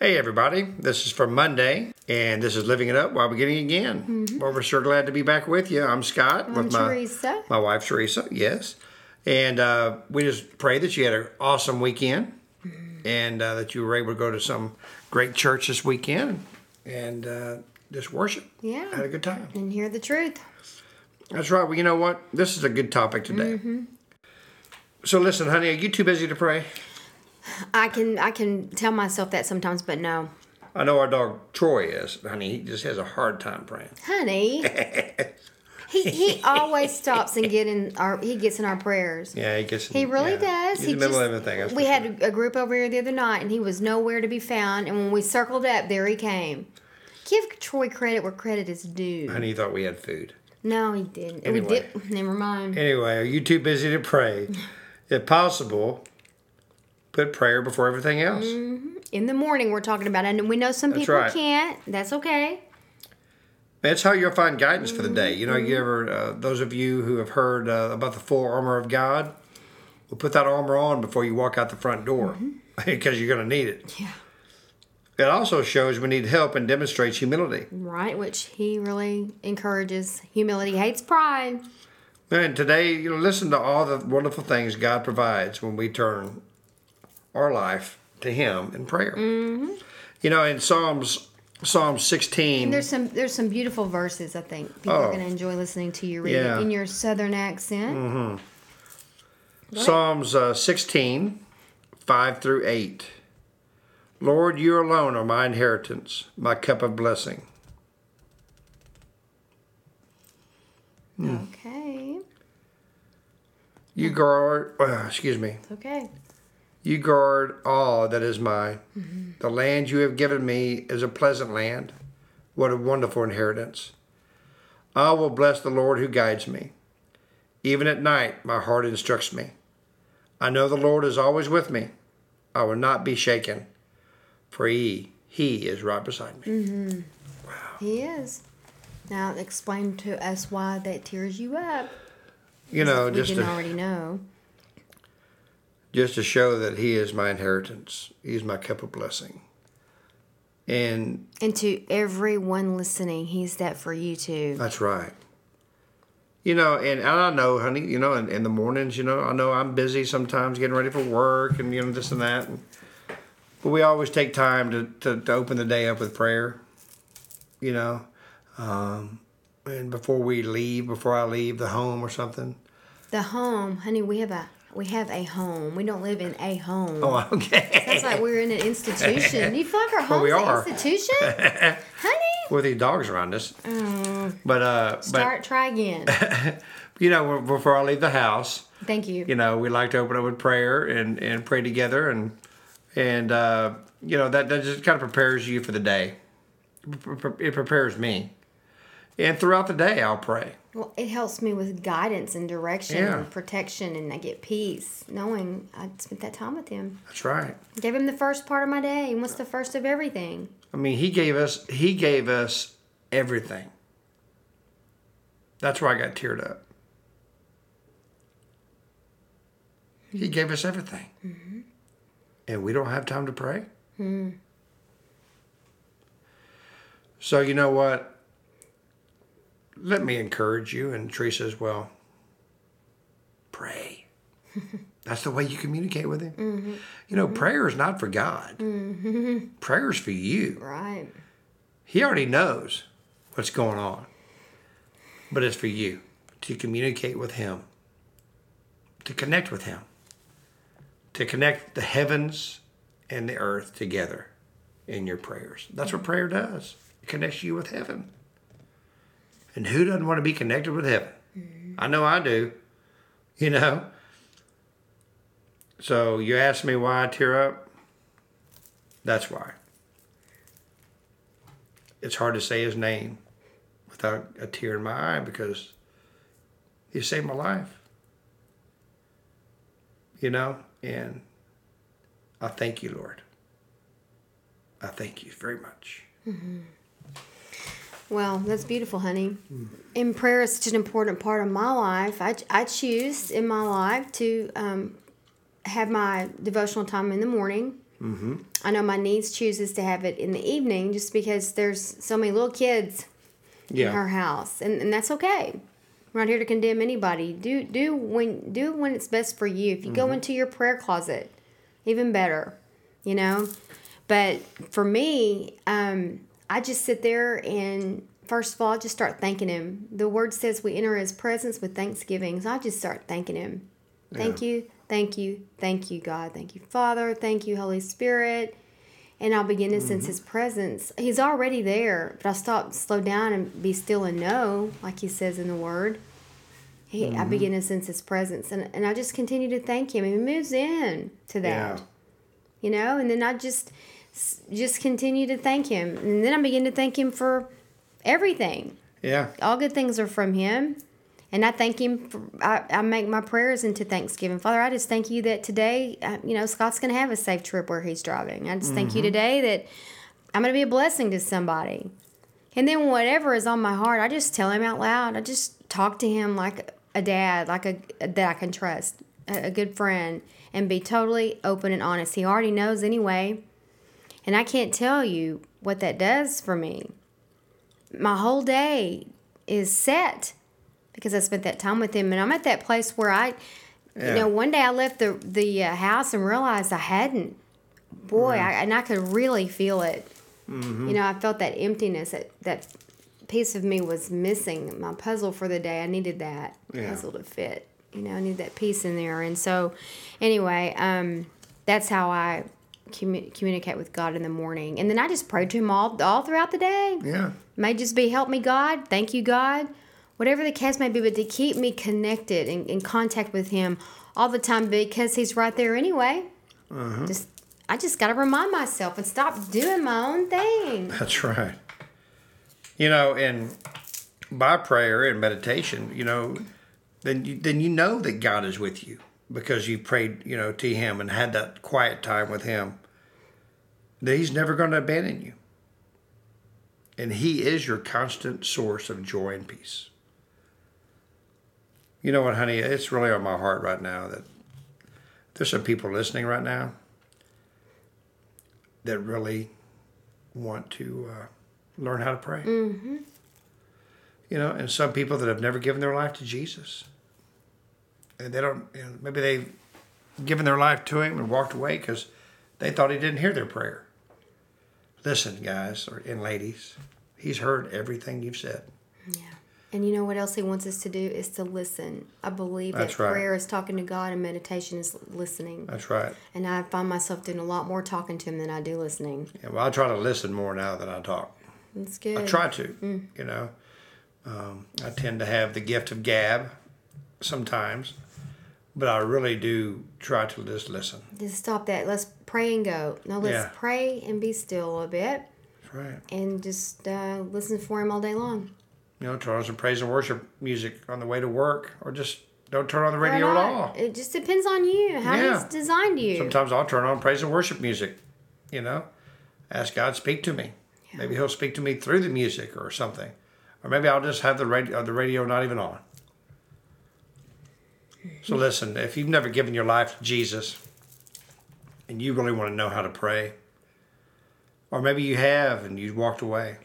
Hey everybody, this is for Monday, and this is Living It Up while beginning again. Well, we're sure glad to be back with you. I'm Scott Mm-hmm. I'm with my Teresa. my wife Teresa. Yes, and uh, we just pray that you had an awesome weekend, Mm-hmm. and uh, that you were able to go to some great church this weekend and uh, just worship. Yeah. had a good time. And hear the truth. That's right. Well, you know what? This is a good topic today. Mm-hmm. So listen, honey, are you too busy to pray? I can I can tell myself that sometimes, but no. I know our dog Troy is, honey. He just has a hard time praying. Honey. he he always stops and get in our he gets in our prayers. Yeah, he gets. In, He really yeah. does. He's he in the middle just, of everything. we had a group over here the other night, and he was nowhere to be found. And when we circled up, there he came. Give Troy credit where credit is due. sure. Honey thought we had food. No, he didn't. Anyway. We did. Never mind. Anyway, are you too busy to pray? if possible, put prayer before everything else. In the morning, we're talking about, it, and we know some That's people right. can't. That's okay. That's how you'll find guidance for the day. You know, you Mm-hmm. ever uh, those of you who have heard uh, about the full armor of God, will put that armor on before you walk out the front door because you're going to need it. Mm-hmm. Yeah. It also shows we need help and demonstrates humility. Right, which he really encourages. Humility hates pride. And today, you know, listen to all the wonderful things God provides when we turn our life to Him in prayer. Mm-hmm. You know, in Psalms Psalm 16, There's some there's some beautiful verses. I think people are Oh. going to enjoy listening to you read Yeah. Mm-hmm. it in your southern accent. Psalms uh, 16, 5 through 8. Lord, you alone are my inheritance, my cup of blessing. Okay, You guard, uh, excuse me, it's okay. You guard all that is mine. Mm-hmm. The land you have given me is a pleasant land. What a wonderful inheritance. I will bless the Lord who guides me. Even at night, my heart instructs me. I know the Lord is always with me. I will not be shaken, for he, he is right beside me. Mm-hmm. Wow! He is. Now explain to us why that tears you up. You know, we just didn't to, already know. Just to show that he is my inheritance. He's my cup of blessing. And And to everyone listening, he's that for you too. That's right. You know, and, and I know, honey, you know, in, in the mornings, you know, I know I'm busy sometimes getting ready for work and, you know, this and that. And, but we always take time to, to, to open the day up with prayer, you know. Um, and before we leave, before I leave the home or something. The home, honey, we have a we have a home. We don't live in a home. Oh, okay. It's like we're in an institution. You feel like our Well, we an are. institution, honey. With these dogs around us. But, uh, Start. Try again. you know, before I leave the house, Thank you. you know, we like to open up with prayer and, and pray together, and and uh, you know that that just kind of prepares you for the day. It prepares me, and throughout the day I'll pray. Well, it helps me with guidance and direction Yeah. and protection, and I get peace knowing I spent that time with him. That's right. Gave him the first part of my day, and what's the first of everything? I mean, he gave us he gave us everything. That's why I got teared up. He hmm. gave us everything, mm-hmm. and we don't have time to pray. Hmm. So you know what? Let me encourage you and Teresa as well. Pray. That's the way you communicate with him. Mm-hmm. You know, mm-hmm. prayer is not for God. Mm-hmm. Prayer is for you. Right. He already knows what's going on. But it's for you to communicate with Him, to connect with Him, to connect the heavens and the earth together in your prayers. That's what prayer does. It connects you with heaven. And who doesn't want to be connected with heaven? Mm-hmm. I know I do. You know? So you ask me why I tear up? That's why. It's hard to say his name without a tear in my eye because he saved my life. You know, and I thank you, Lord. I thank you very much. Mm-hmm. Well, that's beautiful, honey. And prayer is such an important part of my life. I, I choose in my life to um, have my devotional time in the morning. Mm-hmm. I know my niece chooses to have it in the evening just because there's so many little kids in her house, and, and that's okay. We're not here to condemn anybody. Do do when do when it's best for you. If you go into your prayer closet, even better, you know. But for me, um, I just sit there and first of all, I just start thanking him. The word says we enter his presence with thanksgiving. So I just start thanking him. Thank you, thank you, thank you, God. Thank you, Father. Thank you, Holy Spirit. And I'll begin to sense mm-hmm. his presence. He's already there, but I'll stop, slow down, and be still and know, like he says in the word. He, I mm-hmm. begin to sense his presence, and, and I just continue to thank him. And he moves in to that Yeah. you know and then i just just continue to thank him. And then i begin to thank him for everything. Yeah. all good things are from him. And i thank him for, I, I make my prayers into thanksgiving. Father i just thank you that today uh, you know scott's going to have a safe trip where he's driving. I just thank you today that i'm going to be a blessing to somebody. And then whatever is on my heart i just tell him out loud. I just talk to him like a dad like a that i can trust a, a good friend and be totally open and honest. He already knows anyway and i can't tell you what that does for me my whole day is set because I spent that time with him, and I'm at that place where I, Yeah. you know, one day I left the the uh, house and realized I hadn't. Boy, I, and I could really feel it. You know, I felt that emptiness. That that piece of me was missing. My puzzle for the day, I needed that Yeah. puzzle to fit. You know, I need that piece in there, and so, anyway, um, that's how I commu- communicate with God in the morning, and then I just pray to Him all all throughout the day. Yeah. may just be help me god. Thank you god. Whatever the case may be but to keep me connected and in contact with him all the time because he's right there anyway. Uh-huh. Just i just got to remind myself and stop doing my own thing. That's right. You know, and by prayer and meditation, you know, then you, then you know that God is with you because you prayed, you know, to Him and had that quiet time with Him. That He's never going to abandon you, and He is your constant source of joy and peace. You know what, honey? It's really on my heart right now that there's some people listening right now that really want to uh, learn how to pray. Mm-hmm. You know, and some people that have never given their life to Jesus, and they don't. You know, maybe they've given their life to Him and walked away because they thought He didn't hear their prayer. Listen, guys or and ladies, He's heard everything you've said. yeah and you know what else he wants us to do is to listen i believe That's that right. prayer is talking to god and meditation is listening That's right. and i find myself doing a lot more talking to him than i do listening Yeah, well, I try to listen more now than I talk. that's good I try to. You know, um, I tend to have the gift of gab sometimes, but I really do try to just listen. just stop that let's pray and go no let's Yeah. pray and be still a bit That's right. and just uh, listen for him all day long. You know, turn on some praise and worship music on the way to work, or just don't turn on the radio at all. It just depends on you, how Yeah. he's designed you. Sometimes I'll turn on praise and worship music. You know, ask God speak to me. Maybe He'll speak to me through the music or something, or maybe I'll just have the radio the radio not even on. So listen, if you've never given your life to Jesus, and you really want to know how to pray, or maybe you have and you've walked away,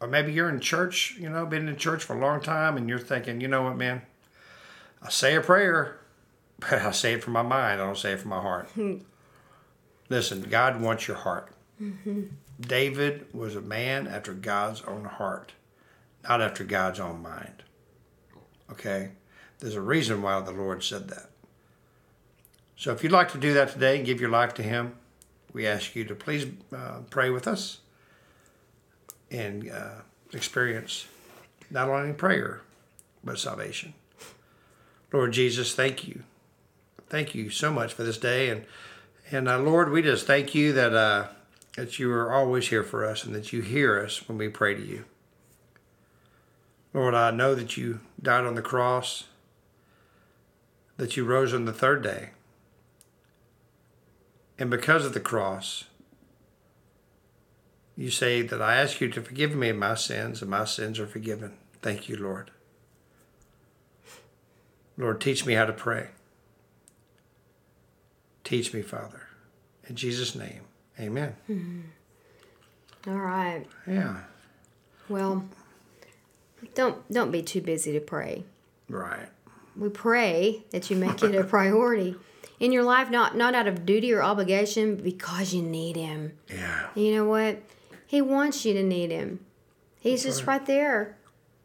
or maybe you're in church, you know, been in church for a long time, and you're thinking, you know what, man, I say a prayer, but I say it from my mind. I don't say it from my heart. Hmm. Listen, God wants your heart. Mm-hmm. David was a man after God's own heart, not after God's own mind. Okay? There's a reason why the Lord said that. So if you'd like to do that today and give your life to Him, we ask you to please uh, pray with us and uh, experience not only prayer, but salvation. Lord Jesus, thank you. Thank you so much for this day. And, and uh, Lord, we just thank you that uh, that you are always here for us and that you hear us when we pray to you. Lord, I know that you died on the cross, that you rose on the third day. And because of the cross, you say that I ask you to forgive me of my sins, and my sins are forgiven. Thank you, Lord. Lord, teach me how to pray. Teach me, Father. In Jesus' name, amen. Hmm. All right. Yeah, Well, don't don't be too busy to pray. right. We pray that you make it a priority in your life, not not out of duty or obligation, because you need Him. Yeah, you know what? He wants you to need Him. He's just right there,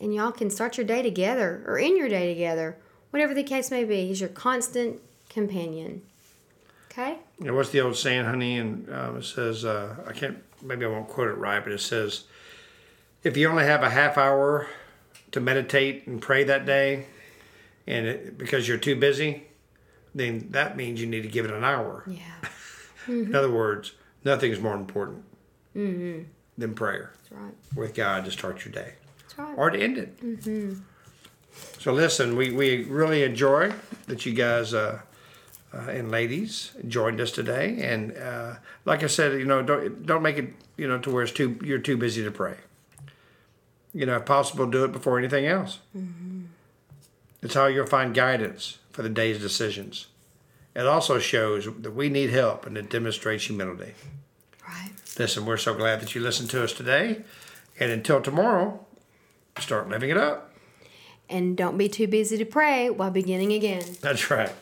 and y'all can start your day together or in your day together, whatever the case may be. He's your constant companion. Okay. Yeah, what's the old saying, honey? And um, it says, uh, I can't, maybe I won't quote it right, but it says, if you only have a half hour to meditate and pray that day, and it, because you're too busy, then that means you need to give it an hour. Yeah. In other words, nothing is more important than prayer That's right. with God to start your day That's right. or to end it. So listen, we, we really enjoy that you guys uh, uh, and ladies joined us today, and uh, like I said, you know, don't don't make it you know to where it's too you're too busy to pray. You know, if possible, do it before anything else. It's how you'll find guidance for the day's decisions. It also shows that we need help, and it demonstrates humility. Right. Listen, we're so glad that you listened to us today, and until tomorrow, start living it up. And don't be too busy to pray while beginning again. That's right.